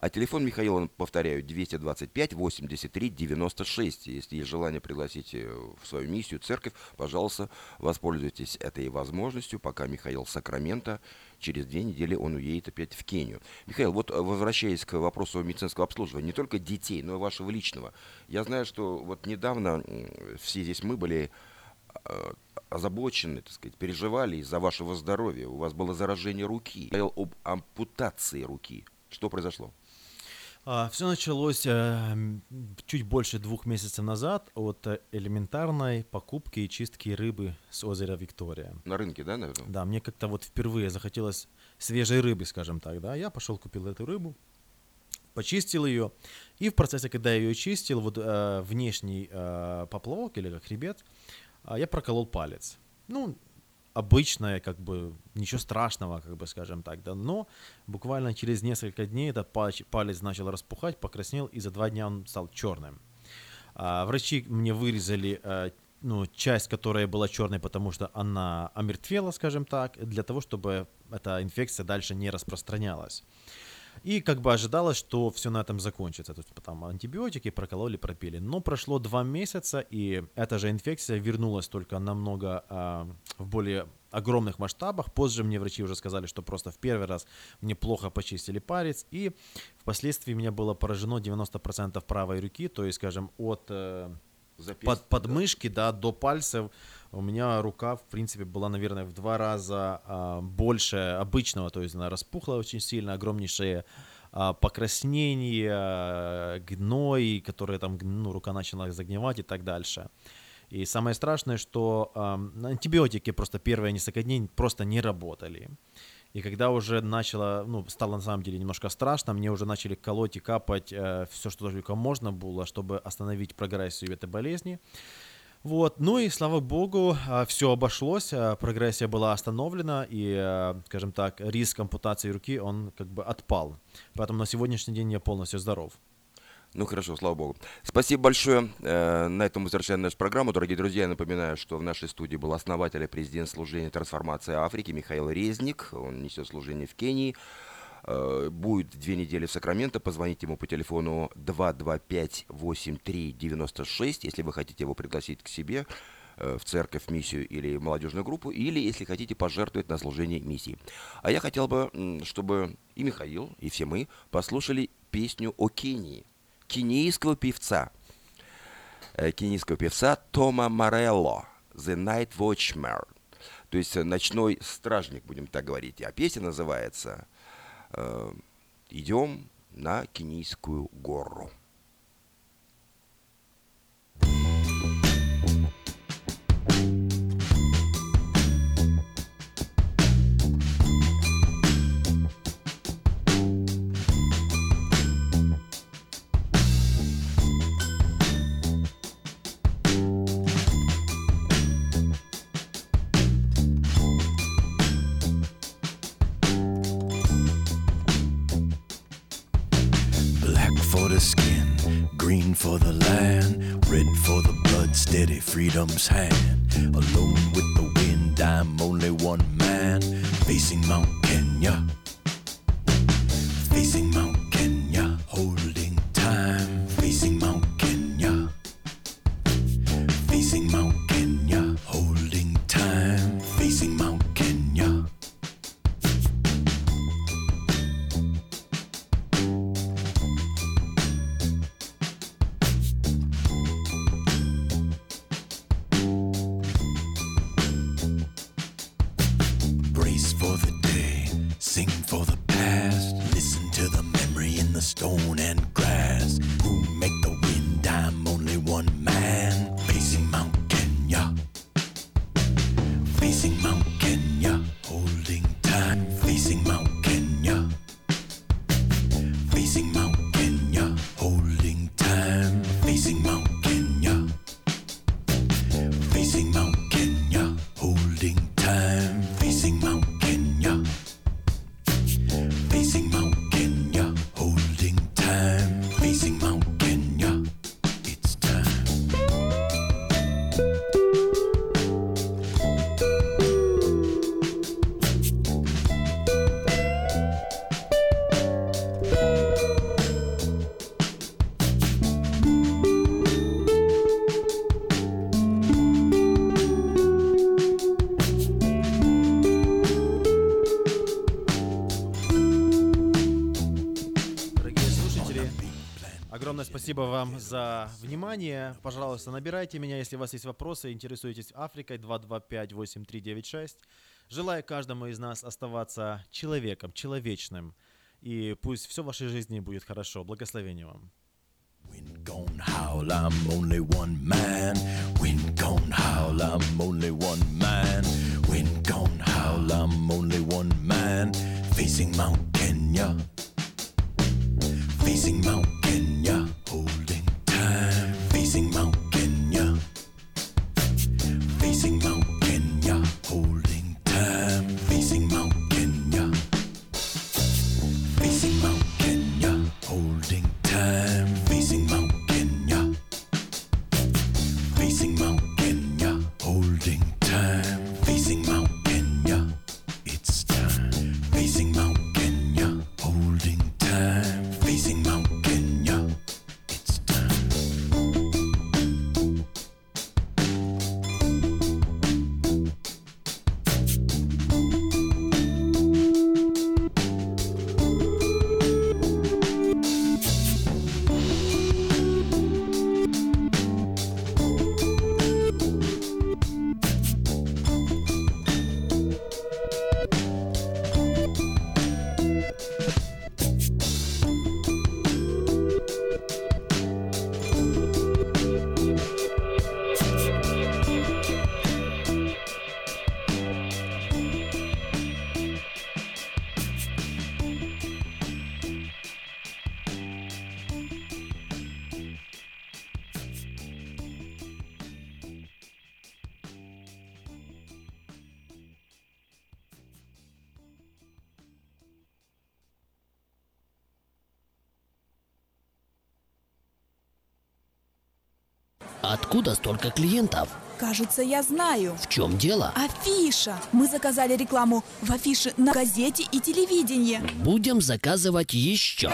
А телефон Михаила, повторяю, 225 83 96. Если есть желание пригласить э, в свою миссию церковь, пожалуйста, воспользуйтесь этой возможностью, пока Михаил Сакраменто. Через две недели он уедет опять в Кению. Михаил, вот э, возвращаясь к вопросу медицинского обслуживания, не только детей, но и вашего личного. Я знаю, что вот недавно все здесь мы были э, озабочены, так сказать, переживали из-за вашего здоровья. У вас было заражение руки. Говорил об ампутации руки. Что произошло? А, Все началось э, чуть больше двух месяцев назад от э, элементарной покупки и чистки рыбы с озера Виктория. На рынке, да, наверное? Да, мне как-то вот впервые захотелось свежей рыбы, скажем так, да. Я пошел купил эту рыбу, почистил ее, и в процессе, когда я ее чистил, вот э, внешний поплавок или как хребет, э, я проколол палец. Ну, обычное, как бы ничего страшного, как бы скажем так, да, но буквально через несколько дней этот палец начал распухать, покраснел, и за два дня он стал черным. А, врачи мне вырезали а, ну, часть, которая была черной, потому что она омертвела, скажем так, для того, чтобы эта инфекция дальше не распространялась. И как бы ожидалось, что все на этом закончится. То есть там антибиотики прокололи, пропили. Но прошло два месяца, и эта же инфекция вернулась только намного э, в более огромных масштабах. Позже мне врачи уже сказали, что просто в первый раз мне плохо почистили палец, и впоследствии меня было поражено 90% правой руки, то есть, скажем, от э, под, подмышки да. Да, до пальцев у меня рука, в принципе, была, наверное, в два раза а, больше обычного, то есть она распухла очень сильно, огромнейшее а, покраснение, гной, которое там, ну, рука начала загнивать и так дальше. И самое страшное, что а, антибиотики просто первые несколько дней просто не работали. И когда уже начало, ну, стало на самом деле немножко страшно, мне уже начали колоть и капать э, все, что только можно было, чтобы остановить прогрессию этой болезни. Вот, ну и слава богу, а, все обошлось, а, прогрессия была остановлена, и, а, скажем так, риск ампутации руки, он как бы отпал. Поэтому на сегодняшний день я полностью здоров. Ну хорошо, слава богу. Спасибо большое. Э, на этом мы завершаем нашу программу. Дорогие друзья, я напоминаю, что в нашей студии был основатель и президент служения трансформации Африки Михаил Резник. Он несет служение в Кении. Э, будет две недели в Сакраменто. Позвоните ему по телефону 225-8396, если вы хотите его пригласить к себе э, в церковь, миссию или молодежную группу, или если хотите пожертвовать на служение миссии. А я хотел бы, чтобы и Михаил, и все мы послушали песню о Кении, кенийского певца, э, кенийского певца Тома Морелло, The Night Watchman, то есть ночной стражник, будем так говорить. А песня называется идем на Кенийскую гору. Freedom's hand. Alone with the wind, I'm only one man facing Mount Kenya. Спасибо вам за внимание. Пожалуйста, набирайте меня, если у вас есть вопросы, интересуетесь Африкой 225-8396. Желаю каждому из нас оставаться человеком, человечным. И пусть все в вашей жизни будет хорошо. Благословения вам. Wind gone howl, I'm only one man. Wind gone howl, I'm only one man. Wind gone howl, I'm only one man. Facing Mount Kenya. Facing Mount Kenya. Holding time. Facing Mount Откуда столько клиентов? Кажется, я знаю. В чем дело? Афиша. Мы заказали рекламу в афише на газете и телевидении. Будем заказывать еще.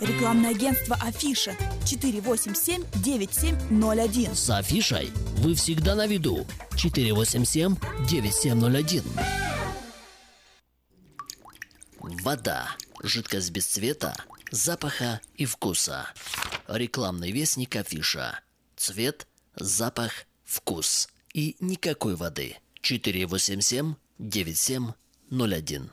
Рекламное агентство Афиша 487-9701. С афишей вы всегда на виду. 487-9701. Вода. Жидкость без цвета, запаха и вкуса. Рекламный вестник афиша. Цвет, запах, вкус. И никакой воды. 487-9701.